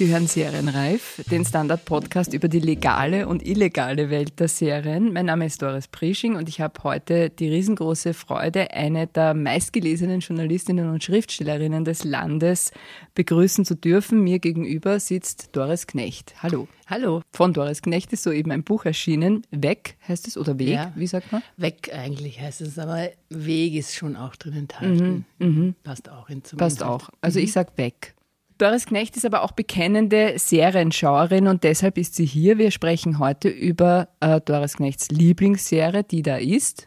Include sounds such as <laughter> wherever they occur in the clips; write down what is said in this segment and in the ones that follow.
Sie hören Serienreif, den Standard-Podcast über die legale und illegale Welt der Serien. Mein Name ist Doris Prisching und ich habe heute die riesengroße Freude, eine der meistgelesenen Journalistinnen und Schriftstellerinnen des Landes begrüßen zu dürfen. Mir gegenüber sitzt Doris Knecht. Hallo. Hallo. Von Doris Knecht ist soeben ein Buch erschienen. Weg heißt es oder Weg, Ja. wie sagt man? Weg eigentlich heißt es, aber Weg ist schon auch drin enthalten. Passt auch hin zum Mhm, Passt Inhalt. auch. Also ich sag weg. Doris Knecht ist aber auch bekennende Serienschauerin und deshalb ist sie hier. Wir sprechen heute über äh, Doris Knechts Lieblingsserie, die da ist.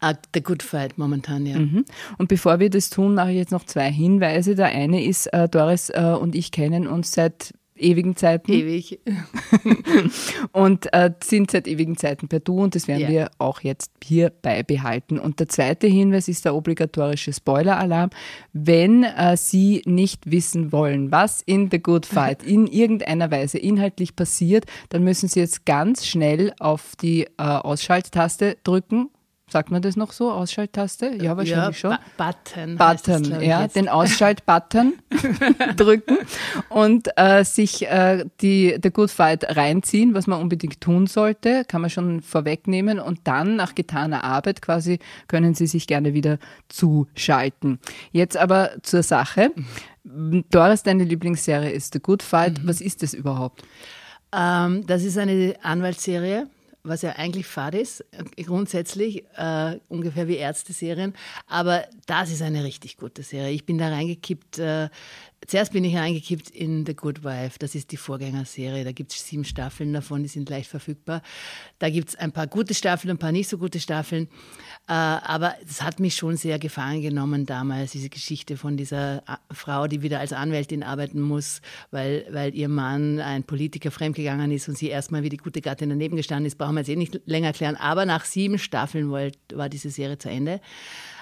Ah, The Good Fight momentan, ja. Mhm. Und bevor wir das tun, mache ich jetzt noch zwei Hinweise. Der eine ist, äh, Doris äh, und ich kennen uns seit ewigen Zeiten Ewig. <laughs> und äh, sind seit ewigen Zeiten per Du und das werden Ja. wir auch jetzt hier beibehalten. Und der zweite Hinweis ist der obligatorische Spoiler-Alarm. Wenn äh, Sie nicht wissen wollen, was in The Good Fight in <laughs> irgendeiner Weise inhaltlich passiert, dann müssen Sie jetzt ganz schnell auf die äh, Ausschalttaste drücken. Sagt man das noch so? Ausschalttaste? Ja, wahrscheinlich ja, schon. Ba- Button. Button, ich, ja, jetzt. den Ausschalt-Button <laughs> drücken und äh, sich äh, die The Good Fight reinziehen, was man unbedingt tun sollte, kann man schon vorwegnehmen und dann nach getaner Arbeit quasi können Sie sich gerne wieder zuschalten. Jetzt aber zur Sache. Doris, deine Lieblingsserie ist The Good Fight. Was ist das überhaupt? Ähm, das ist eine Anwaltsserie, was ja eigentlich fad ist, äh, grundsätzlich, äh, ungefähr wie Ärzte-Serien. Aber das ist eine richtig gute Serie. Ich bin da reingekippt. Äh, zuerst bin ich reingekippt in The Good Wife. Das ist die Vorgängerserie. Da gibt es sieben Staffeln davon, die sind leicht verfügbar. Da gibt es ein paar gute Staffeln, ein paar nicht so gute Staffeln. Äh, aber es hat mich schon sehr gefangen genommen damals, diese Geschichte von dieser A- Frau, die wieder als Anwältin arbeiten muss, weil, weil ihr Mann ein Politiker fremdgegangen ist und sie erstmal wie die gute Gattin daneben gestanden ist. Brauchen wir jetzt eh nicht länger erklären. Aber nach sieben Staffeln war diese Serie zu Ende.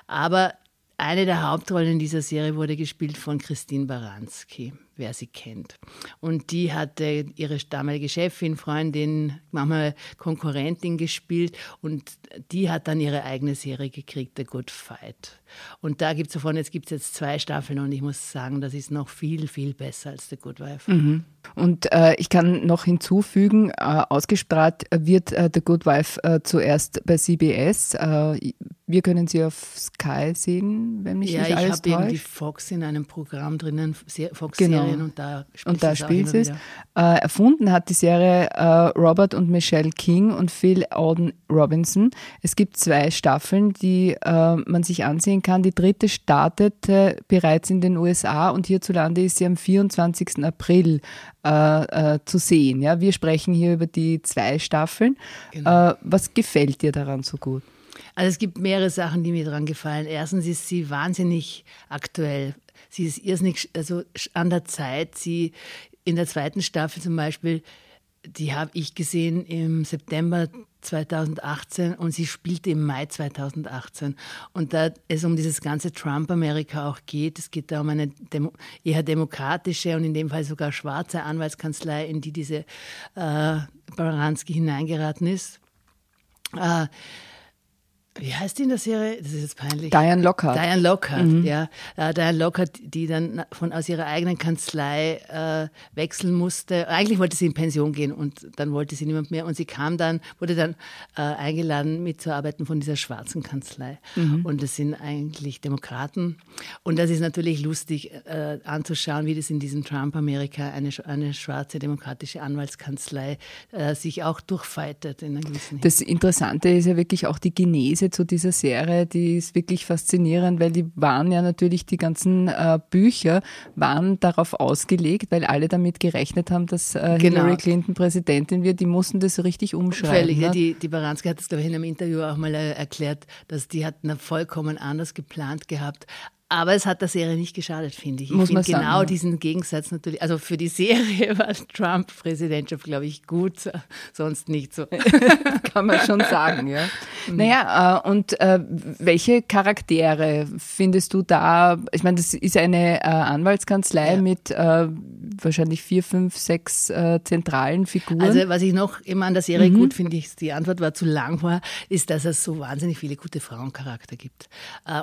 Aber eine der Hauptrollen in dieser Serie wurde gespielt von Christine Baranski, wer sie kennt. Und die hatte ihre damalige Chefin, Freundin, manchmal Konkurrentin gespielt und die hat dann ihre eigene Serie gekriegt, The Good Fight. Und da gibt es davon, jetzt gibt es jetzt zwei Staffeln und ich muss sagen, das ist noch viel, viel besser als The Good Wife. Und äh, ich kann noch hinzufügen, äh, ausgestrahlt wird äh, The Good Wife äh, zuerst bei CBS. Wir können sie auf Sky sehen, wenn mich Ja, nicht ich alles habe irgendwie täuscht. Fox in einem Programm drinnen, Se- Fox-Serien Genau. und da spielt Und da sie es spielt es. Äh, erfunden hat die Serie äh, Robert und Michelle King und Phil Auden Robinson. Es gibt zwei Staffeln, die äh, man sich ansehen kann. Die dritte startete bereits in den USA und hierzulande ist sie am 24. April äh, äh, zu sehen. Ja, wir sprechen hier über die zwei Staffeln. Genau. Äh, was gefällt dir daran so gut? Also es gibt mehrere Sachen, die mir daran gefallen. Erstens ist sie wahnsinnig aktuell. Sie ist irrsinnig also an der Zeit. Sie in der zweiten Staffel zum Beispiel, die habe ich gesehen im September 2018 und sie spielte im Mai 2018. Und da es um dieses ganze Trump-Amerika auch geht, es geht da um eine Demo eher demokratische und in dem Fall sogar schwarze Anwaltskanzlei, in die diese äh, Baranski hineingeraten ist. Äh, wie heißt die in der Serie? Das ist jetzt peinlich. Diane Lockhart. Diane Lockhart, ja. Äh, Diane Lockhart, die dann von aus ihrer eigenen Kanzlei äh, wechseln musste. Eigentlich wollte sie in Pension gehen und dann wollte sie niemand mehr. Und sie kam dann, wurde dann äh, eingeladen, mitzuarbeiten von dieser schwarzen Kanzlei. Und das sind eigentlich Demokraten. Und das ist natürlich lustig äh, anzuschauen, wie das in diesem Trump-Amerika eine, eine schwarze demokratische Anwaltskanzlei äh, sich auch durchfeitet in einer gewissen Das Interessante ist ja wirklich auch die Genese zu dieser Serie, die ist wirklich faszinierend, weil die waren ja natürlich, die ganzen äh, Bücher waren darauf ausgelegt, weil alle damit gerechnet haben, dass äh, Genau. Hillary Clinton Präsidentin wird, die mussten das so richtig umschreiben. Völlig, ne? die, die Baranski hat das, glaube ich, in einem Interview auch mal äh, erklärt, dass die hatten vollkommen anders geplant gehabt. Aber es hat der Serie nicht geschadet, finde ich. Ich finde sagen, genau ja. diesen Gegensatz natürlich. Also für die Serie <laughs> war Trump-Präsidentschaft, glaube ich, gut, sonst nicht so. <laughs> kann man schon sagen, ja. Naja, äh, und äh, welche Charaktere findest du da? Ich meine, das ist eine äh, Anwaltskanzlei Ja. mit wahrscheinlich vier, fünf, sechs zentralen Figuren. Also was ich noch immer an der Serie gut finde, ich, die Antwort war zu lang war, ist, dass es so wahnsinnig viele gute Frauencharakter gibt.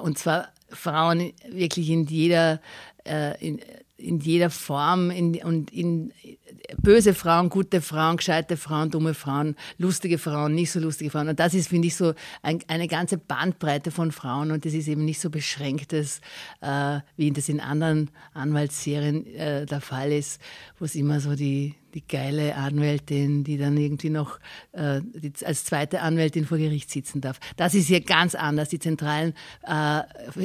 Und zwar Frauen wirklich in jeder, äh, in, in jeder Form in, und in böse Frauen, gute Frauen, gescheite Frauen, dumme Frauen, lustige Frauen, nicht so lustige Frauen. Und das ist, finde ich, so ein, eine ganze Bandbreite von Frauen und das ist eben nicht so beschränktes, äh, wie das in anderen Anwaltsserien äh, der Fall ist, wo es immer so die, die geile Anwältin, die dann irgendwie noch äh, die, als zweite Anwältin vor Gericht sitzen darf. Das ist hier ganz anders. Die zentralen äh,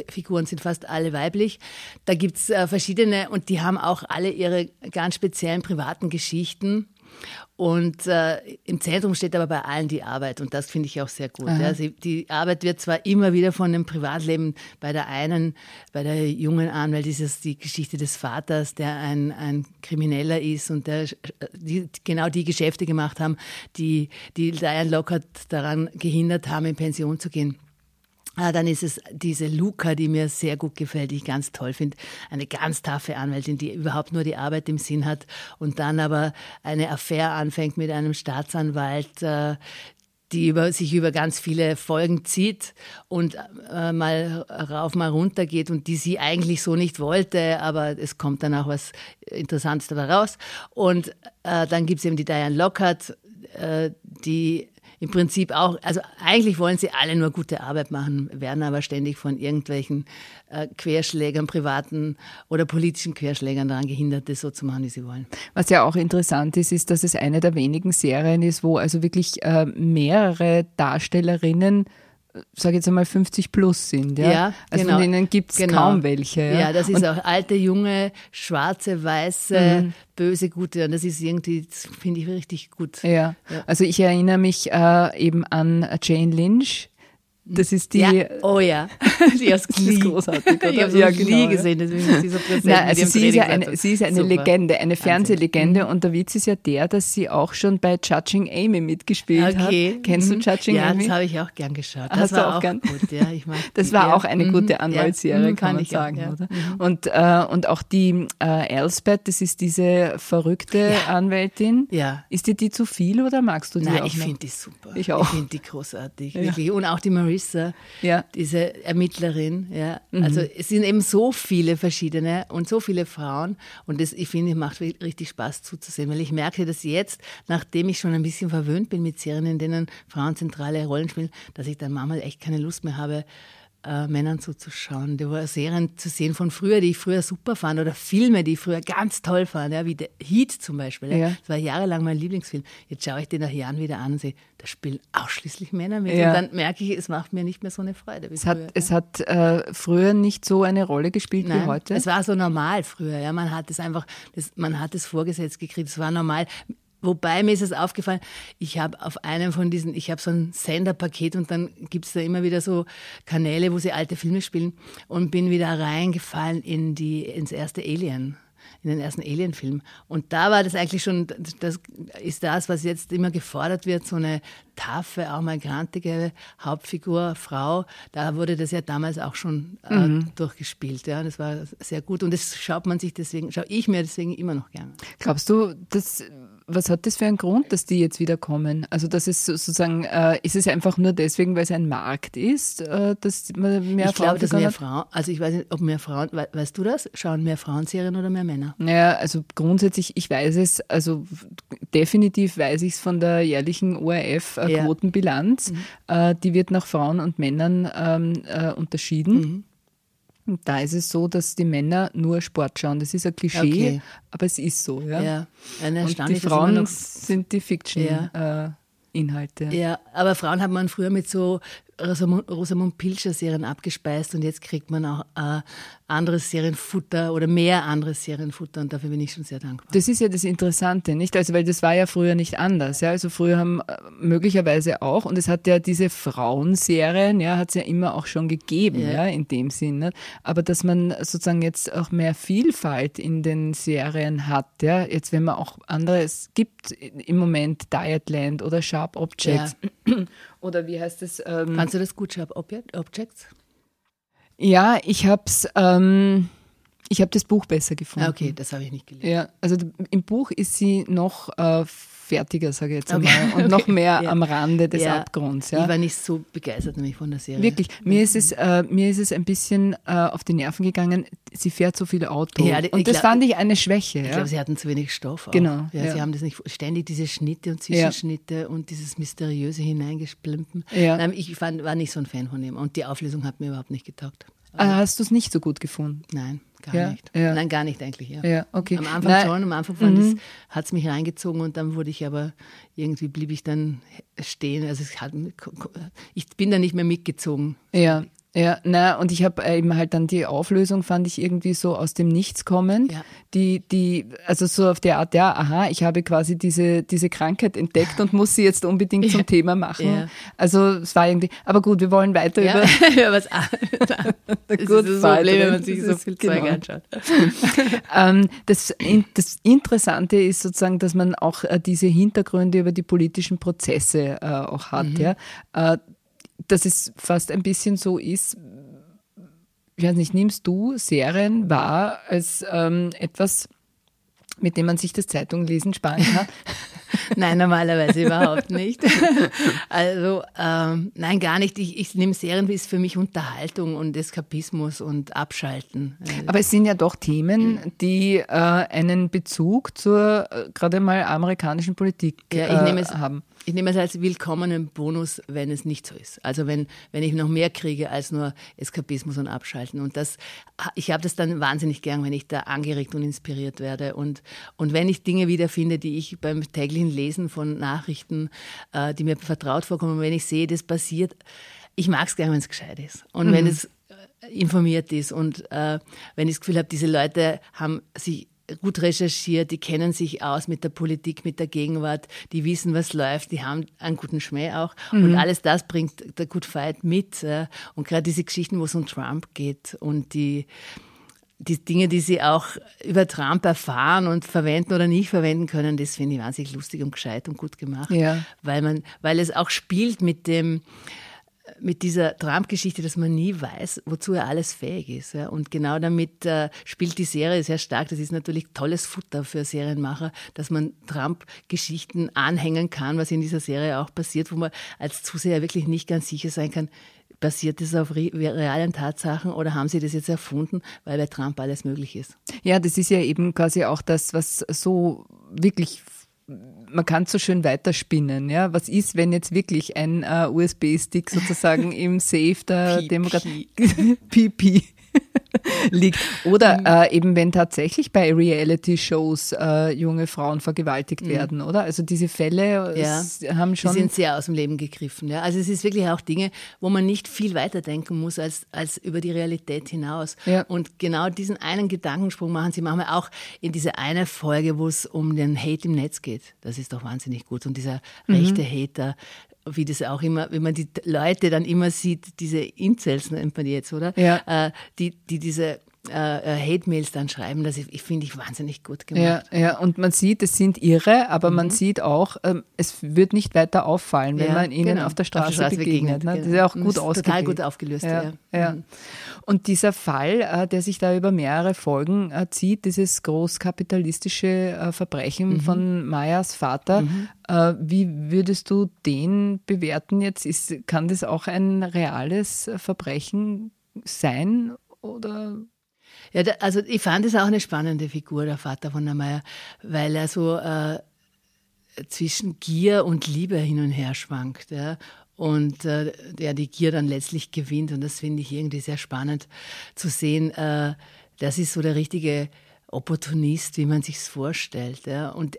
Figuren sind fast alle weiblich. Da gibt's äh, verschiedene und die haben auch alle ihre ganz speziellen privaten Geschichten. Und äh, im Zentrum steht aber bei allen die Arbeit und das finde ich auch sehr gut. Ja. Also die Arbeit wird zwar immer wieder von dem Privatleben bei der einen, bei der jungen Anwalt ist es die Geschichte des Vaters, der ein, ein Krimineller ist und der die, genau die Geschäfte gemacht haben, die, die Diane Lockhart daran gehindert haben, in Pension zu gehen. Ah, dann ist es diese Luca, die mir sehr gut gefällt, die ich ganz toll finde. Eine ganz taffe Anwältin, die überhaupt nur die Arbeit im Sinn hat und dann aber eine Affäre anfängt mit einem Staatsanwalt, äh, die über, sich über ganz viele Folgen zieht und äh, mal rauf, mal runter geht und die sie eigentlich so nicht wollte, aber es kommt dann auch was Interessantes dabei raus. Und äh, dann gibt es eben die Diane Lockhart, die im Prinzip auch, also eigentlich wollen sie alle nur gute Arbeit machen, werden aber ständig von irgendwelchen äh, Querschlägern, privaten oder politischen Querschlägern daran gehindert, das so zu machen, wie sie wollen. Was ja auch interessant ist, ist, dass es eine der wenigen Serien ist, wo also wirklich äh, mehrere Darstellerinnen sage jetzt einmal 50 plus sind. Ja, ja also genau. von denen gibt es genau. kaum welche. Ja, ja das ist und auch alte, junge, schwarze, weiße, mhm. böse, gute. Und das ist irgendwie, finde ich richtig gut. Ja. ja. also ich erinnere mich äh, eben an Jane Lynch, das ist die. Ja. Oh ja, <laughs> die aus Glee. Ist großartig. Oder? Ich habe ja, genau, gesehen, deswegen ist sie so präsent. Nein, also sie ist, ja eine, sie ist eine Legende, eine Fernsehlegende. Mhm. Und der Witz ist ja der, dass sie auch schon bei Judging Amy mitgespielt okay. hat. Kennst du mhm. Judging ja, Amy? Ja, das habe ich auch gern geschaut. Das Hast war auch, auch gern? gut. Ja, ich mag <laughs> das war auch eine gute mhm. Anwaltsserie, kann man sagen. Gern, oder? Und, äh, und auch die äh, Elspeth, das ist diese verrückte Anwältin. Ja. Ist dir die zu viel oder magst du die Nein, auch ich finde die super. Ich auch. Ich finde die großartig, wirklich. Und auch die Marissa. Ja diese Ermittlerin. Ja. Mhm. Also es sind eben so viele verschiedene und so viele Frauen und das, ich finde, macht richtig Spaß zuzusehen, weil ich merke, dass jetzt, nachdem ich schon ein bisschen verwöhnt bin mit Serien, in denen Frauen zentrale Rollen spielen, dass ich dann manchmal echt keine Lust mehr habe, äh, Männern zuzuschauen. Da war Serien zu sehen von früher, die ich früher super fand oder Filme, die ich früher ganz toll fand, ja, wie The Heat zum Beispiel. Ja. Das war jahrelang mein Lieblingsfilm. Jetzt schaue ich den nach Jahren wieder an und sehe, da spielen ausschließlich Männer mit. Ja. Und dann merke ich, es macht mir nicht mehr so eine Freude. es hat, früher, es hat äh, früher nicht so eine Rolle gespielt Nein, wie heute. Es war so normal früher. Ja. Man hat es einfach, das, man hat es vorgesetzt gekriegt. Es war normal. Wobei mir ist es aufgefallen, ich habe auf einem von diesen, ich habe so ein Senderpaket und dann gibt es da immer wieder so Kanäle, wo sie alte Filme spielen und bin wieder reingefallen in die, ins erste Alien in den ersten Alien-Film. Und da war das eigentlich schon, das ist das, was jetzt immer gefordert wird, so eine taffe, auch mal grantige Hauptfigur, Frau. Da wurde das ja damals auch schon äh, mhm. durchgespielt. Ja, das war sehr gut und das schaut man sich deswegen, schaue ich mir deswegen immer noch gerne. Glaubst du, dass was hat das für einen Grund, dass die jetzt wieder kommen? Also das ist sozusagen, äh, ist es einfach nur deswegen, weil es ein Markt ist, äh, dass man mehr ich Frauen... Ich glaube, dass mehr Frauen, also ich weiß nicht, ob mehr Frauen, weißt du das? Schauen mehr Frauenserien oder mehr Männer? Naja, also grundsätzlich, ich weiß es, also definitiv weiß ich es von der jährlichen ORF-Quotenbilanz. Äh, ja. mhm. die wird nach Frauen und Männern ähm, äh, unterschieden. Mhm. Und da ist es so, dass die Männer nur Sport schauen. Das ist ein Klischee, okay. aber es ist so. Ja, ja. Und die Frauen sind die Fiction-Inhalte. Ja. Äh, ja, aber Frauen hat man früher mit so Rosamund Pilcher Serien abgespeist und jetzt kriegt man auch äh, anderes Serienfutter oder mehr anderes Serienfutter und dafür bin ich schon sehr dankbar. Das ist ja das Interessante, nicht? Also, weil das war ja früher nicht anders, ja. Also früher haben äh, möglicherweise auch, und es hat ja diese Frauenserien, ja, hat es ja immer auch schon gegeben, ja, ja in dem Sinne. Aber dass man sozusagen jetzt auch mehr Vielfalt in den Serien hat, ja. Jetzt, wenn man auch andere, es gibt im Moment Dietland oder Sharp Objects. Ja. Oder wie heißt es? Ähm, Kannst du das gut, Sharp Objects? Ja, ich habe. Ähm, Ich habe das Buch besser gefunden. Ah, okay, das habe ich nicht gelesen. Ja, also im Buch ist sie noch äh, fertiger, sage ich jetzt Okay, einmal, und <laughs> noch mehr Ja. am Rande des Ja, Abgrunds. Ja. Ich war nicht so begeistert nämlich von der Serie. Wirklich, mir ist es, äh, mir ist es ein bisschen äh, auf die Nerven gegangen. Sie fährt so viel Auto. Ja, und das glaub- fand ich eine Schwäche. Ich glaube, sie hatten zu wenig Stoff. Auch. Genau, Ja. Sie haben das nicht ständig diese Schnitte und Zwischenschnitte und dieses mysteriöse Hineingesplimpen. Ja. Nein, ich fand, war nicht so ein Fan von dem und die Auflösung hat mir überhaupt nicht getaugt. Äh, hast du es nicht so gut gefunden? Nein, gar Ja, nicht. ja. Nein, gar nicht eigentlich. Ja. Ja, okay. Am Anfang Nein, schon, am Anfang ich, hat es mich reingezogen und dann wurde ich aber, irgendwie blieb ich dann stehen. Also es hat, ich bin da nicht mehr mitgezogen. Ja, ja, na, und ich habe eben halt dann die Auflösung, fand ich irgendwie so aus dem Nichts kommen. Ja. Die, die, also so auf der Art, ja, aha, ich habe quasi diese, diese Krankheit entdeckt und muss sie jetzt unbedingt zum Thema machen. Ja. Also es war irgendwie, aber gut, wir wollen weiter Ja, über <laughs> ja was <laughs> das ist Good das Problem, wenn drin. man sich so ist viel Zeug genau. anschaut. <laughs> Ähm, das, das Interessante ist sozusagen, dass man auch äh, diese Hintergründe über die politischen Prozesse äh, auch hat. Ja? Äh, dass es fast ein bisschen so ist, ich weiß nicht, nimmst du Serien wahr als ähm, etwas, mit dem man sich das Zeitunglesen sparen kann? <laughs> Nein, normalerweise überhaupt nicht. <laughs> Also, ähm, nein, gar nicht. Ich, ich nehme Serien ist für mich Unterhaltung und Eskapismus und Abschalten. Äh, Aber es sind ja doch Themen, die äh, einen Bezug zur äh, gerade mal amerikanischen Politik Ja, ich äh, nehme es- haben. Ich nehme es als willkommenen Bonus, wenn es nicht so ist. Also wenn, wenn ich noch mehr kriege als nur Eskapismus und Abschalten. Und das, ich habe das dann wahnsinnig gern, wenn ich da angeregt und inspiriert werde. Und, und wenn ich Dinge wiederfinde, die ich beim täglichen Lesen von Nachrichten, äh, die mir vertraut vorkommen, wenn ich sehe, das passiert, ich mag es gern, wenn es gescheit ist. Und wenn es äh, informiert ist und äh, wenn ich das Gefühl habe, diese Leute haben sich gut recherchiert, die kennen sich aus mit der Politik, mit der Gegenwart, die wissen, was läuft, die haben einen guten Schmäh auch. Und alles das bringt der Good Fight mit. Und gerade diese Geschichten, wo es um Trump geht und die, die Dinge, die sie auch über Trump erfahren und verwenden oder nicht verwenden können, das finde ich wahnsinnig lustig und gescheit und gut gemacht. Ja. Weil man, weil es auch spielt mit dem, mit dieser Trump-Geschichte, dass man nie weiß, wozu er alles fähig ist. Ja. Und genau damit äh, spielt die Serie sehr stark. Das ist natürlich tolles Futter für Serienmacher, dass man Trump-Geschichten anhängen kann, was in dieser Serie auch passiert, wo man als Zuseher wirklich nicht ganz sicher sein kann, basiert das auf re realen Tatsachen oder haben sie das jetzt erfunden, weil bei Trump alles möglich ist? Ja, das ist ja eben quasi auch das, was so wirklich, man kann so schön weiterspinnen. Ja? Was ist, wenn jetzt wirklich ein äh, USB-Stick sozusagen <laughs> im Safe der. Demokratie Pipi <laughs> <laughs> liegt? Oder äh, eben wenn tatsächlich bei Reality-Shows äh, junge Frauen vergewaltigt werden, oder? Also diese Fälle äh, Ja. haben Die schon. sind sehr aus dem Leben gegriffen. Ja. Also es ist wirklich auch Dinge, wo man nicht viel weiterdenken muss als, als über die Realität hinaus. Ja. Und genau diesen einen Gedankensprung machen sie manchmal auch in diese eine Folge, wo es um den Hate im Netz geht. Das ist doch wahnsinnig gut. Und dieser Mhm. rechte Hater, wie das auch immer, wenn man die Leute dann immer sieht, diese Incels nennt man die jetzt, oder? Ja. Äh, die, die diese äh, äh, Hate-Mails dann schreiben, das ich, ich finde ich wahnsinnig gut ja, gemacht. ja, und man sieht, es sind irre, aber man sieht auch, ähm, es wird nicht weiter auffallen, wenn Ja, man ihnen genau. auf der Straße, begegnet. Ne? Das ist genau. ja auch gut ist ausgelegt. Total gut aufgelöst, ja. Ja, ja. Und dieser Fall, äh, der sich da über mehrere Folgen äh, zieht, dieses großkapitalistische äh, Verbrechen Mhm. von Mayas Vater, äh, wie würdest du den bewerten jetzt? Ist, kann das auch ein reales Verbrechen sein? Oder? Ja, da, also ich fand es auch eine spannende Figur, der Vater von der Meier, weil er so äh, zwischen Gier und Liebe hin und her schwankt. Ja. Und äh, der die Gier dann letztlich gewinnt. Und das finde ich irgendwie sehr spannend zu sehen. Äh, das ist so der richtige Opportunist, wie man sich's vorstellt. Ja. Und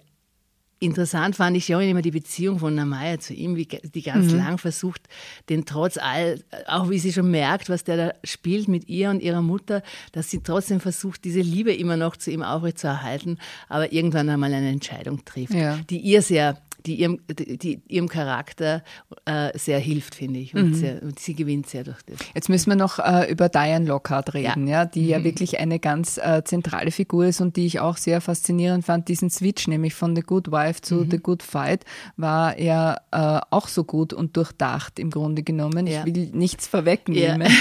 Interessant fand ich schon immer die Beziehung von Namaya zu ihm, wie die ganz lang versucht, den trotz all, auch wie sie schon merkt, was der da spielt mit ihr und ihrer Mutter, dass sie trotzdem versucht, diese Liebe immer noch zu ihm aufrechtzuerhalten, aber irgendwann einmal eine Entscheidung trifft, Ja. die ihr sehr die ihrem, die, ihrem Charakter äh, sehr hilft, finde ich. Und, Mhm. sehr, und sie gewinnt sehr durch das. Jetzt müssen wir noch äh, über Diane Lockhart reden, ja, die ja wirklich eine ganz äh, zentrale Figur ist und die ich auch sehr faszinierend fand. Diesen Switch, nämlich von The Good Wife zu The Good Fight, war ja äh, auch so gut und durchdacht im Grunde genommen. Ja. Ich will nichts Ja. vorwegnehmen. <laughs>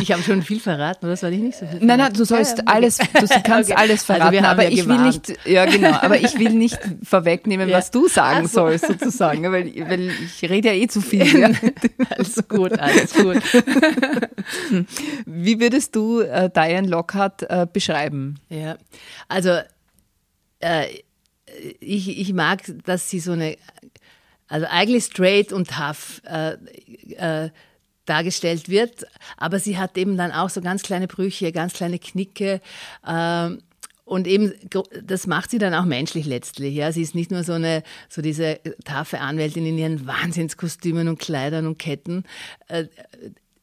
Ich habe schon viel verraten, oder? Das war ich nicht so viel. Nein, nein, du sollst Ja, ja, alles, du kannst <laughs> Okay. alles Also verraten, haben aber ja ich will gewarnt. nicht, ja genau, aber ich will nicht <laughs> vorwegnehmen, Ja. was du sagen Ach so. Sollst sozusagen, weil, weil ich rede ja eh zu viel. <laughs> Ja. Alles gut, alles gut. Wie würdest du äh, Diane Lockhart äh, beschreiben? Ja, also äh, ich, ich mag, dass sie so eine, also eigentlich straight und tough äh, äh, dargestellt wird, aber sie hat eben dann auch so ganz kleine Brüche, ganz kleine Knicke. ähm, und eben, das macht sie dann auch menschlich letztlich. Ja, sie ist nicht nur so eine, so diese taffe Anwältin in ihren Wahnsinnskostümen und Kleidern und Ketten. Äh,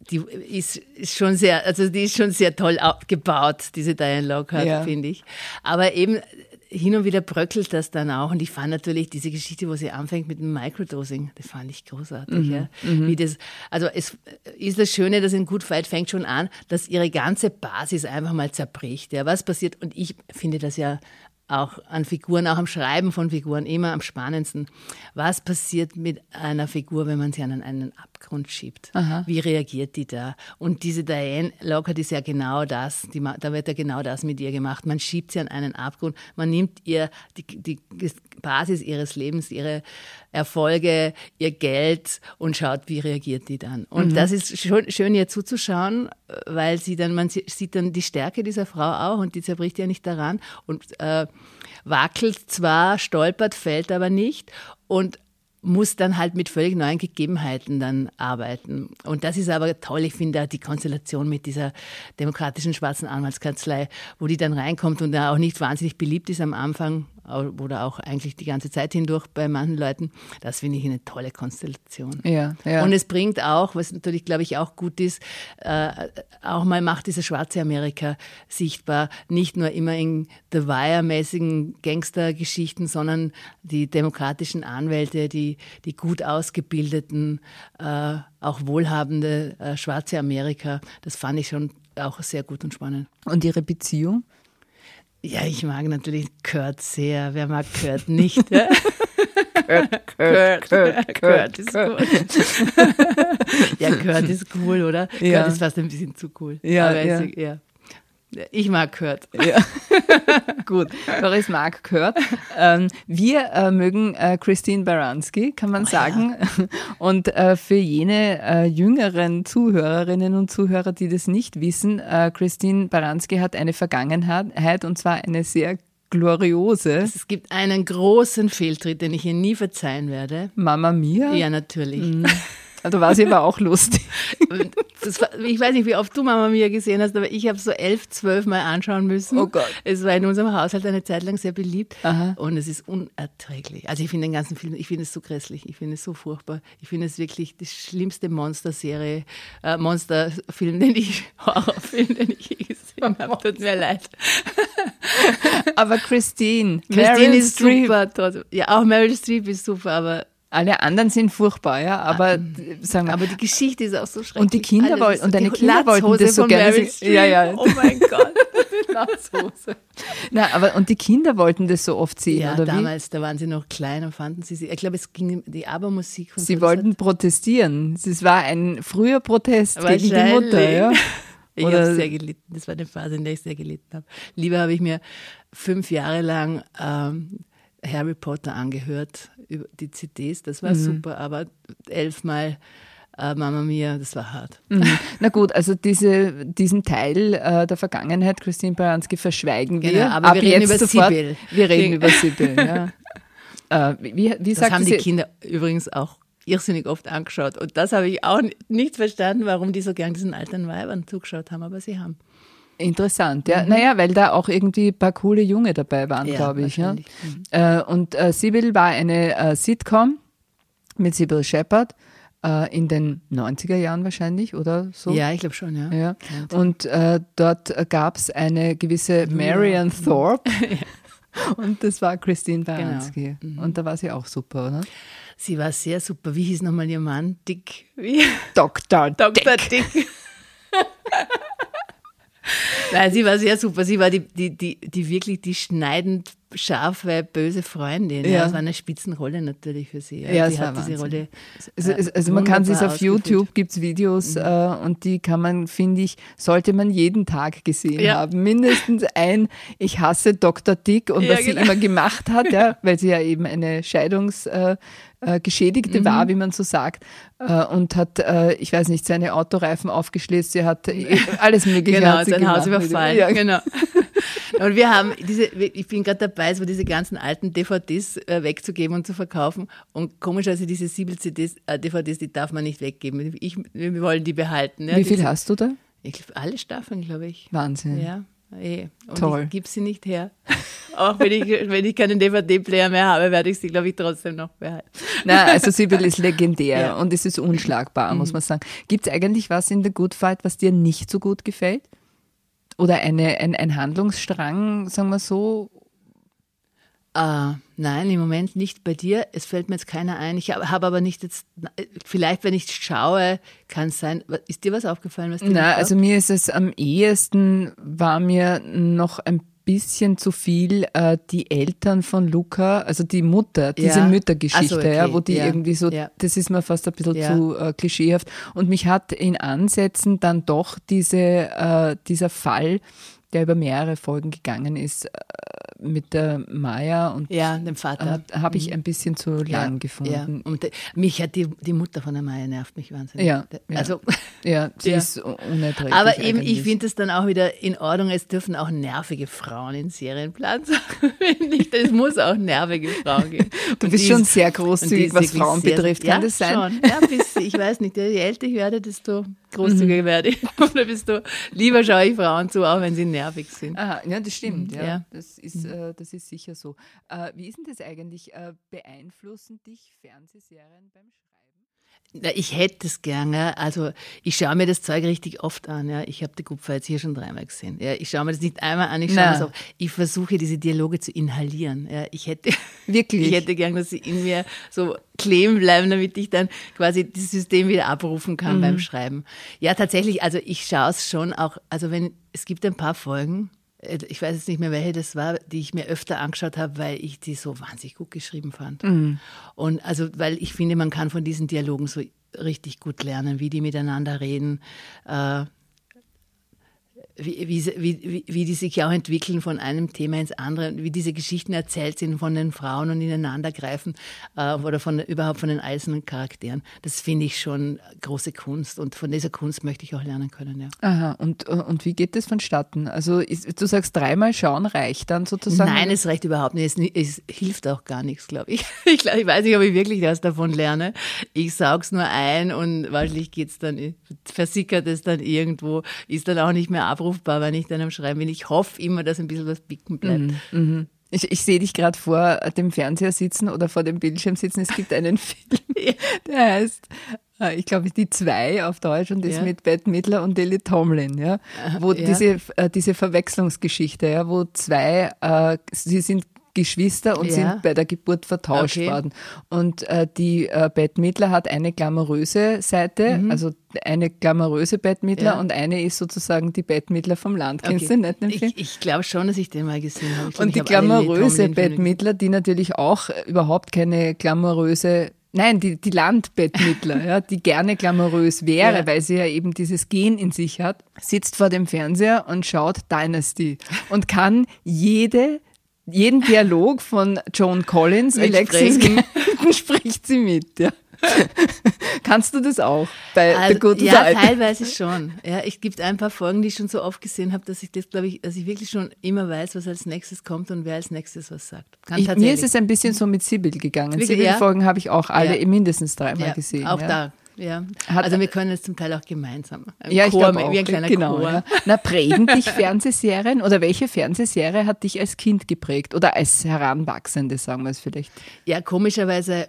die ist, ist schon sehr, also die ist schon sehr toll gebaut, diese Diane Lockhart, Ja. finde ich. Aber eben hin und wieder bröckelt das dann auch. Und ich fand natürlich diese Geschichte, wo sie anfängt mit dem Microdosing, das fand ich großartig. ja. Wie das, also es ist das Schöne, dass in Good Fight fängt schon an, dass ihre ganze Basis einfach mal zerbricht. Ja. Was passiert? Und ich finde das ja auch an Figuren, auch am Schreiben von Figuren immer am spannendsten. Was passiert mit einer Figur, wenn man sie an einen Abgrund schiebt? Wie reagiert die da? Und diese Diane Lockhart ist ja genau das, die, da wird ja genau das mit ihr gemacht. Man schiebt sie an einen Abgrund, man nimmt ihr die, die Basis ihres Lebens, ihre Erfolge, ihr Geld und schaut, wie reagiert die dann. Und das ist schon, schön, ihr zuzuschauen, weil sie dann, man sie- sieht dann die Stärke dieser Frau auch und die zerbricht ja nicht daran und äh, wackelt zwar, stolpert, fällt aber nicht und muss dann halt mit völlig neuen Gegebenheiten dann arbeiten. Und das ist aber toll. Ich finde da die Konstellation mit dieser demokratischen schwarzen Anwaltskanzlei, wo die dann reinkommt und da auch nicht wahnsinnig beliebt ist am Anfang oder auch eigentlich die ganze Zeit hindurch bei manchen Leuten. Das finde ich eine tolle Konstellation. Ja, ja. Und es bringt auch, was natürlich, glaube ich, auch gut ist, äh, auch mal macht dieses schwarze Amerika sichtbar. Nicht nur immer in The Wire-mäßigen Gangstergeschichten, sondern die demokratischen Anwälte, die, die gut ausgebildeten, äh, auch wohlhabende äh, schwarze Amerika. Das fand ich schon auch sehr gut und spannend. Und ihre Beziehung? Ja, ich mag natürlich Kurt sehr. Wer mag Kurt nicht? <laughs> Ja? Kurt, Kurt, Kurt ist cool. <laughs> ja, Kurt ist cool, oder? Ja. Kurt ist fast ein bisschen zu cool. Ja, Aber ja. es- ja. Ich mag Kurt. Ja. <laughs> Gut, Doris mag gehört. Ähm, wir äh, mögen äh, Christine Baranski, kann man sagen. <laughs> Und äh, für jene äh, jüngeren Zuhörerinnen und Zuhörer, die das nicht wissen, äh, Christine Baranski hat eine Vergangenheit und zwar eine sehr gloriose. Es gibt einen großen Fehltritt, den ich ihr nie verzeihen werde. Mama Mia. Ja, natürlich. <laughs> Da war sie aber auch lustig. <laughs> War, ich weiß nicht, wie oft du Mama Mia gesehen hast, aber ich habe so elf, zwölf Mal anschauen müssen. Oh Gott. Es war in unserem Haushalt eine Zeit lang sehr beliebt Aha. und es ist unerträglich. Also ich finde den ganzen Film, ich finde es so grässlich, ich finde es so furchtbar. Ich finde es wirklich die schlimmste Monsterserie, äh, Monsterfilm, den ich, <laughs> Horrorfilm, den ich je gesehen habe. Tut mir leid. Aber Christine, Christine Meryl ist Streep, super. Ja, auch Meryl Streep ist super, aber, alle anderen sind furchtbar, ja, aber d- sagen wir, aber die Geschichte ist auch so schrecklich. Und die Kinder wollten- und deine Kinder wollten das so gerne. Streep. Ja, ja. Oh mein <laughs> Gott. Latzhose. na, aber und die Kinder wollten das so oft sehen, Ja, oder wie? damals, da waren sie noch klein und fanden sie sie. Ich glaube, es ging um die Aber-Musik. und Sie so, das wollten protestieren. Es war ein früher Protest gegen die Mutter, ja. <laughs> Ich habe sehr gelitten. Das war eine Phase, in der ich sehr gelitten habe. Lieber habe ich mir fünf Jahre lang ähm, Harry Potter angehört, über die CDs. Das Mhm. war super, aber elfmal äh, Mama Mia, das war hart. Mhm. Na gut, also diese, diesen Teil äh, der Vergangenheit, Christine Baranski, verschweigen wir. Genau, aber Ab wir reden jetzt über sofort. Sibyl. Wir reden über Sibyl, ja. <laughs> äh, wie, wie Das haben sie? die Kinder übrigens auch irrsinnig oft angeschaut. Und das habe ich auch nicht verstanden, warum die so gern diesen alten Weibern zugeschaut haben, aber sie haben. Interessant, ja. Naja, weil da auch irgendwie ein paar coole Junge dabei waren, Mhm. Ja, glaube ich. Ja. wahrscheinlich. Äh, und äh, Sibyl war eine äh, Sitcom mit Sibyl Shepard äh, in den 90er Jahren wahrscheinlich oder so. Ja, ich glaube schon, ja. Ja. Und äh, dort gab es eine gewisse Marian Thorpe. <laughs> Und das war Christine Baranski. Genau. Mhm. Und da war sie auch super, oder? Sie war sehr super. Wie hieß nochmal ihr Mann? Dick. Wie? Dr. <laughs> Dr. Dick. Dick. <laughs> <laughs> Nein, sie war sehr super. Sie war die, die, die, die wirklich die schneidend scharfe, böse Freundin. Ja. ja. Das war eine Spitzenrolle natürlich für sie. Ja, ja sie hat diese Rolle. Also, äh, also man kann sich auf YouTube gibt es Videos mhm. äh, und die kann man, finde ich, sollte man jeden Tag gesehen ja. haben. Mindestens ein Ich hasse Dr. Dick und was genau. sie immer gemacht hat, ja, <laughs> weil sie ja eben eine Scheidungs- äh, äh, Geschädigte mhm. war, wie man so sagt, äh, und hat, äh, ich weiß nicht, seine Autoreifen aufgeschlitzt, sie hat äh, alles Mögliche. genau, sein Haus überfallen. Ja. Genau. <laughs> Und wir haben diese, ich bin gerade dabei, so diese ganzen alten DVDs äh, wegzugeben und zu verkaufen. Und komischerweise diese Siebel-CDs, äh, DVDs, die darf man nicht weggeben. Ich, wir wollen die behalten. Ja. Wie viel hast du da? Ich, alle Staffeln, glaube ich. Wahnsinn. Ja. Eh. Und Toll. ich gebe sie nicht her. <laughs> Auch wenn ich, wenn ich keinen DVD-Player mehr habe, werde ich sie, glaube ich, trotzdem noch behalten. Nein, also Sibyl ist legendär <laughs> ja. und es ist unschlagbar, muss mhm. man sagen. Gibt es eigentlich was in The Good Fight, was dir nicht so gut gefällt? Oder eine, ein, ein Handlungsstrang, sagen wir so? Uh, nein, im Moment nicht bei dir. Es fällt mir jetzt keiner ein. Ich habe hab aber nicht jetzt, vielleicht wenn ich schaue, kann es sein. Ist dir was aufgefallen? Was Nein, also mir ist es am ehesten, war mir noch ein bisschen zu viel äh, die Eltern von Luca, also die Mutter, diese ja. Müttergeschichte, so, okay. ja, wo die ja. irgendwie so, das ist mir fast ein bisschen zu äh, klischeehaft. Und mich hat in Ansätzen dann doch diese, äh, dieser Fall, der über mehrere Folgen gegangen ist, äh, mit der Maya und ja, dem Vater. Äh, habe ich mhm. ein bisschen zu lang ja, gefunden. Ja. Und mich hat die, die Mutter von der Maya nervt mich wahnsinnig. Ja, also <laughs> ja, sie <laughs> ist unerträglich. Aber eben, eigentlich. ich finde es dann auch wieder in Ordnung. Es dürfen auch nervige Frauen in Serienplan <laughs> sein. es muss auch nervige Frauen geben. Du bist schon sehr großzügig, was Frauen sehr, betrifft. Kann das sein? Schon. Ja, bis, ich weiß nicht. Je älter ich werde, desto großzügiger mhm. werde. Oder <laughs> bist du lieber schaue ich Frauen zu, auch wenn sie nervig sind. Aha, ja, das stimmt. Ja, ja. Das, ist, mhm. äh, das ist sicher so. Äh, wie ist denn das eigentlich? Äh, beeinflussen dich Fernsehserien beim Schreiben? Ich hätte es gerne. Also ich schaue mir das Zeug richtig oft an. Ja. Ich habe die Kupfer jetzt hier schon dreimal gesehen. Ja. Ich schaue mir das nicht einmal an, ich schaue es auch. Ich versuche diese Dialoge zu inhalieren. Ja. Ich hätte <laughs> wirklich, ich hätte gern, dass sie in mir so kleben bleiben, damit ich dann quasi das System wieder abrufen kann mhm. beim Schreiben. Ja, tatsächlich. Also ich schaue es schon auch. Also wenn es gibt ein paar Folgen, ich weiß jetzt nicht mehr, welche das war, die ich mir öfter angeschaut habe, weil ich die so wahnsinnig gut geschrieben fand. Mhm. Und also, weil ich finde, man kann von diesen Dialogen so richtig gut lernen, wie die miteinander reden. Äh, wie, wie, wie, wie die sich auch entwickeln von einem Thema ins andere, wie diese Geschichten erzählt sind von den Frauen und ineinandergreifen äh, oder von, überhaupt von den einzelnen Charakteren. Das finde ich schon große Kunst und von dieser Kunst möchte ich auch lernen können. Ja. Aha, und, und wie geht das vonstatten? Also ist, du sagst, dreimal schauen reicht dann sozusagen? Nein, es reicht überhaupt nicht. Es, es hilft auch gar nichts, glaube ich. <laughs> Ich, glaub, ich weiß nicht, ob ich wirklich was davon lerne. Ich sauge es nur ein und wahrscheinlich geht's dann, versickert es dann irgendwo, ist dann auch nicht mehr abrufbar abrufbar, wenn ich dann am Schreiben bin. Ich hoffe immer, dass ein bisschen was bicken bleibt. Mhm. Mhm. Ich, ich sehe dich gerade vor dem Fernseher sitzen oder vor dem Bildschirm sitzen. Es gibt einen <laughs> Film, <laughs> der heißt, äh, ich glaube, die zwei auf Deutsch und ist ja. mit Bette Midler und Lily Tomlin, ja, wo ja. diese äh, diese Verwechslungsgeschichte, ja, wo zwei, äh, sie sind Geschwister und ja. sind bei der Geburt vertauscht okay. worden. Und äh, die äh, Bettmittler hat eine glamouröse Seite, mhm. also eine glamouröse Bettmittler ja. und eine ist sozusagen die Bettmittler vom Land. Kennst okay. du nicht den Film? Ich, ich glaube schon, dass ich den mal gesehen habe. und die glamouröse Bettmittler, die natürlich auch überhaupt keine glamouröse Nein, die, die Landbettmittler, ja, die gerne glamourös wäre, ja. weil sie ja eben dieses Gen in sich hat, sitzt vor dem Fernseher und schaut Dynasty und kann jede jeden Dialog von Joan Collins, Alexis <laughs> spricht sie mit, ja. <laughs> Kannst du das auch bei also, The Good Ja, Fight? teilweise schon. Ja, ich gibt ein paar Folgen, die ich schon so oft gesehen habe, dass ich das, glaube ich, dass ich wirklich schon immer weiß, was als nächstes kommt und wer als nächstes was sagt. Ich, mir ist es ein bisschen so mit Sibyl gegangen. Sibyl-Folgen ja? habe ich auch alle ja. mindestens dreimal gesehen. Auch da ja. Hat, also wir können es zum Teil auch gemeinsam. ja, Chor, ich glaube wie ein kleiner genau, Chor. Ja. Na, prägen dich Fernsehserien oder welche Fernsehserie hat dich als Kind geprägt oder als Heranwachsende, sagen wir es vielleicht? Ja, komischerweise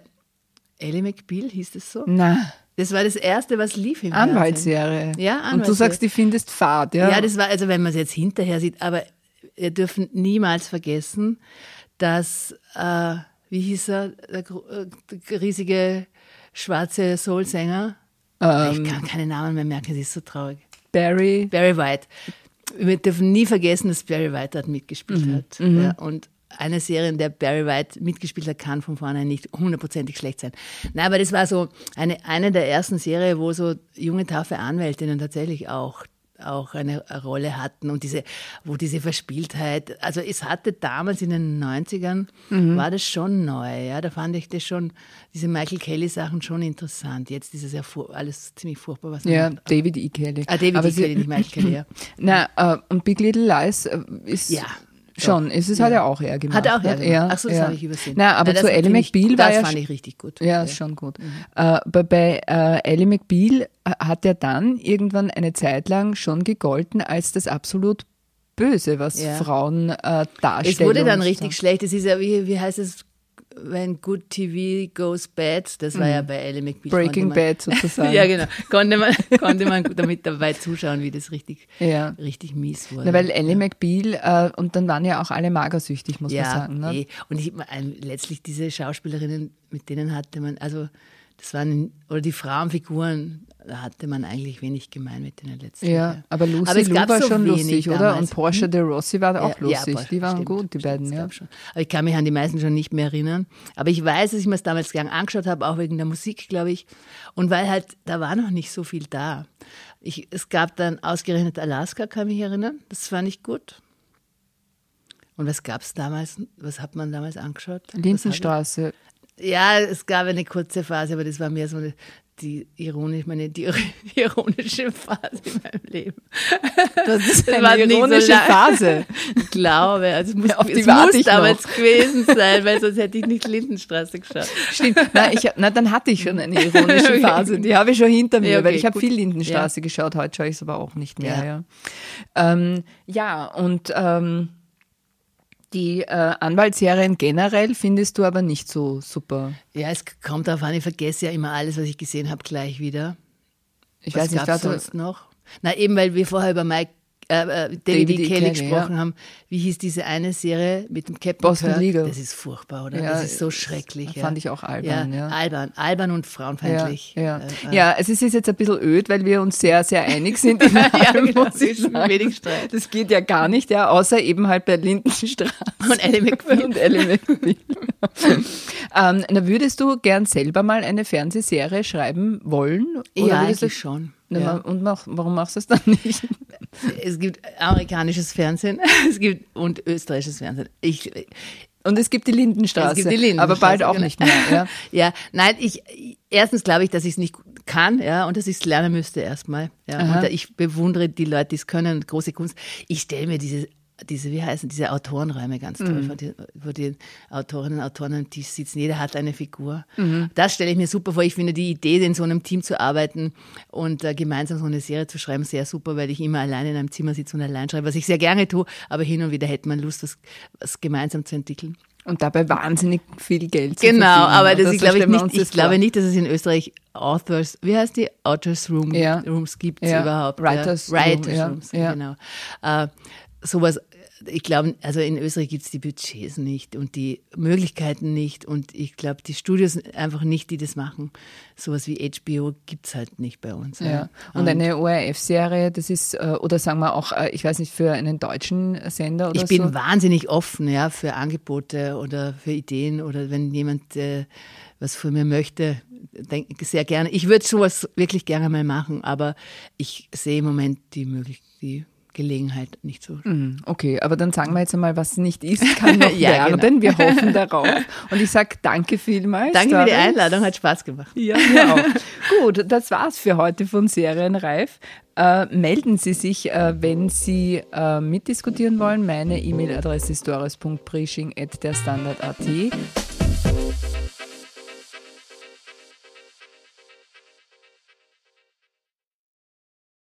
Ellie McBeal hieß es so. Na. Das war das erste, was lief im Anwaltsserie. Ja, Anwaltsserie. Und du sagst, die findest Fahrt, ja? Ja, das war, also wenn man es jetzt hinterher sieht, aber ihr dürft niemals vergessen, dass, äh, wie hieß er, der, äh, der riesige schwarze Soul-Sänger? Ähm, ich kann keine Namen mehr merken, sie ist so traurig. Barry. Barry White. Wir dürfen nie vergessen, dass Barry White dort mitgespielt Mhm. hat. Ja, und eine Serie, in der Barry White mitgespielt hat, kann von vornherein nicht hundertprozentig schlecht sein. Nein, aber das war so eine, eine der ersten Serien, wo so junge, taffe Anwältinnen tatsächlich auch auch eine Rolle hatten und diese, wo diese Verspieltheit, also es hatte damals in den 90ern, Mhm. war das schon neu, ja, da fand ich das schon, diese Michael Kelly Sachen schon interessant. Jetzt ist es ja alles ziemlich furchtbar, was man Ja, macht. David E. Kelly. Ah, David Aber E. Kelly, nicht Michael Kelly, ja. <laughs> Na, äh, und Big Little Lies äh, ist Ja, schon, ist es hat er auch eher gemacht. Hat er auch ne? ja gemacht. Ach so, das habe ich übersehen. Na, aber das zu Ellie McBeal war Das ja fand ich richtig gut. Ja, ist schon gut. Äh, bei bei äh, Ellie McBeal hat er dann irgendwann eine Zeit lang schon gegolten als das absolut Böse, was Ja. Frauen äh, darstellen. Es wurde dann richtig schlecht. Es ist ja, wie, wie heißt es, wenn Good TV goes bad? Das war ja bei Ellie McBeal. Mhm. Breaking man- Bad sozusagen. <laughs> ja, genau. Konnte man, konnte man damit dabei zuschauen, wie das richtig, Ja. richtig mies wurde. Na, weil Ellie McBeal, äh, und dann waren ja auch alle magersüchtig, muss man ja, sagen. Ne? eh. Und ich, letztlich diese Schauspielerinnen, mit denen hatte man, also das waren, oder die Frauenfiguren, da hatte man eigentlich wenig gemein mit denen letztlich. Ja, aber Lucy Aber gab war so schon lustig, oder? damals. Und Portia de Rossi war auch Ja, ja, lustig. Portia, die waren stimmt, gut, die stimmt, beiden, ja. schon. Aber ich kann mich an die meisten schon nicht mehr erinnern. Aber ich weiß, dass ich mir das damals gern angeschaut habe, auch wegen der Musik, glaube ich. Und weil halt, da war noch nicht so viel da. Ich, es gab dann ausgerechnet Alaska, kann mich erinnern. Das fand ich gut. Und was gab es damals? Was hat man damals angeschaut? Was Lindenstraße. Ja, es gab eine kurze Phase, aber das war mehr so eine, die ironisch, meine die <laughs> ironische Phase in meinem Leben. Das ist <laughs> Das eine so ironische lang. Phase. Ich glaube, also es muss, die es muss damals gewesen sein, weil sonst hätte ich nicht Lindenstraße geschaut. Stimmt. Na, ich, na, dann hatte ich schon eine ironische. <laughs> Phase. Die habe ich schon hinter mir, Ja, okay, weil ich habe viel Lindenstraße geschaut. Heute schaue ich es aber auch nicht mehr. Ja, Ja. ähm, ja und ähm, die äh, Anwaltsserien generell findest du aber nicht so super. Ja, es kommt darauf an, ich vergesse ja immer alles, was ich gesehen habe, gleich wieder. Ich was weiß nicht, warte, sonst noch? Na, eben, weil wir vorher über Mike, äh, äh, David, David E. Kelly, gesprochen ja. haben. Wie hieß diese eine Serie mit dem Captain Boston Kirk? Legal. Das ist furchtbar, oder? Ja, das ist so schrecklich. fand ich auch albern, ja. Albern, albern und frauenfeindlich. Ja, ja. Äh, äh, ja, es ist jetzt ein bisschen öd, weil wir uns sehr, sehr einig sind. In <laughs> allem, genau, muss ich sagen. wenig Streit. Das geht ja gar nicht, ja, außer eben halt bei Lindenstraße. Und Ellie McBeal. <laughs> und Ellie McBeal. <laughs> ähm, na, würdest du gern selber mal eine Fernsehserie schreiben wollen? Ja, eigentlich schon. Na, Ja. Und mach, warum machst du es dann nicht? Es gibt amerikanisches Fernsehen, <laughs> es gibt und österreichisches Fernsehen. Ich, Und es gibt die Lindenstraße. Es gibt die Lindenstraße, Aber bald auch genau. nicht mehr. Ja. <laughs> ja, nein, ich erstens glaube ich, dass ich es nicht kann, ja, und dass ich es lernen müsste erstmal. Ja, Aha. und ich bewundere die Leute, die es können, große Kunst. Ich stelle mir diese diese, wie heißen diese Autorenräume ganz toll, Mhm. wo, die, wo die Autorinnen und Autoren am Tisch sitzen. Jeder hat eine Figur. Mhm. Das stelle ich mir super vor. Ich finde die Idee, in so einem Team zu arbeiten und äh, gemeinsam so eine Serie zu schreiben, sehr super, weil ich immer alleine in einem Zimmer sitze und allein schreibe, was ich sehr gerne tue, aber hin und wieder hätte man Lust, was, was gemeinsam zu entwickeln. Und dabei wahnsinnig viel Geld zu Genau, aber Und das, ich glaube ich nicht, ich das glaube nicht, dass es in Österreich Authors, wie heißt die? Authors Room, Ja. Rooms gibt es Ja, überhaupt. Writers ja. Writers Room, Rooms, ja. genau. Äh, sowas, ich glaube, also in Österreich gibt es die Budgets nicht und die Möglichkeiten nicht und ich glaube, die Studios einfach nicht, die das machen. Sowas wie HBO gibt es halt nicht bei uns. Ja. Und eine ORF-Serie, das ist, äh, oder sagen wir auch, äh, ich weiß nicht, für einen deutschen Sender oder Ich bin so. wahnsinnig offen ja, für Angebote oder für Ideen oder wenn jemand äh, was von mir möchte, denke sehr gerne. Ich würde sowas wirklich gerne mal machen, aber ich sehe im Moment die Möglichkeit, die Gelegenheit nicht so. Mhm, Okay, aber dann sagen wir jetzt einmal, was nicht ist, kann <laughs> noch Ja, genau. werden. Wir hoffen darauf. Und ich sage danke vielmals. Danke für die. Einladung, hat Spaß gemacht. Ja, mir auch. <laughs> Gut, das war's für heute von Serienreif. Äh, melden Sie sich, äh, wenn Sie äh, mitdiskutieren wollen. Meine E-Mail-Adresse ist doris.preaching.derstandard.at.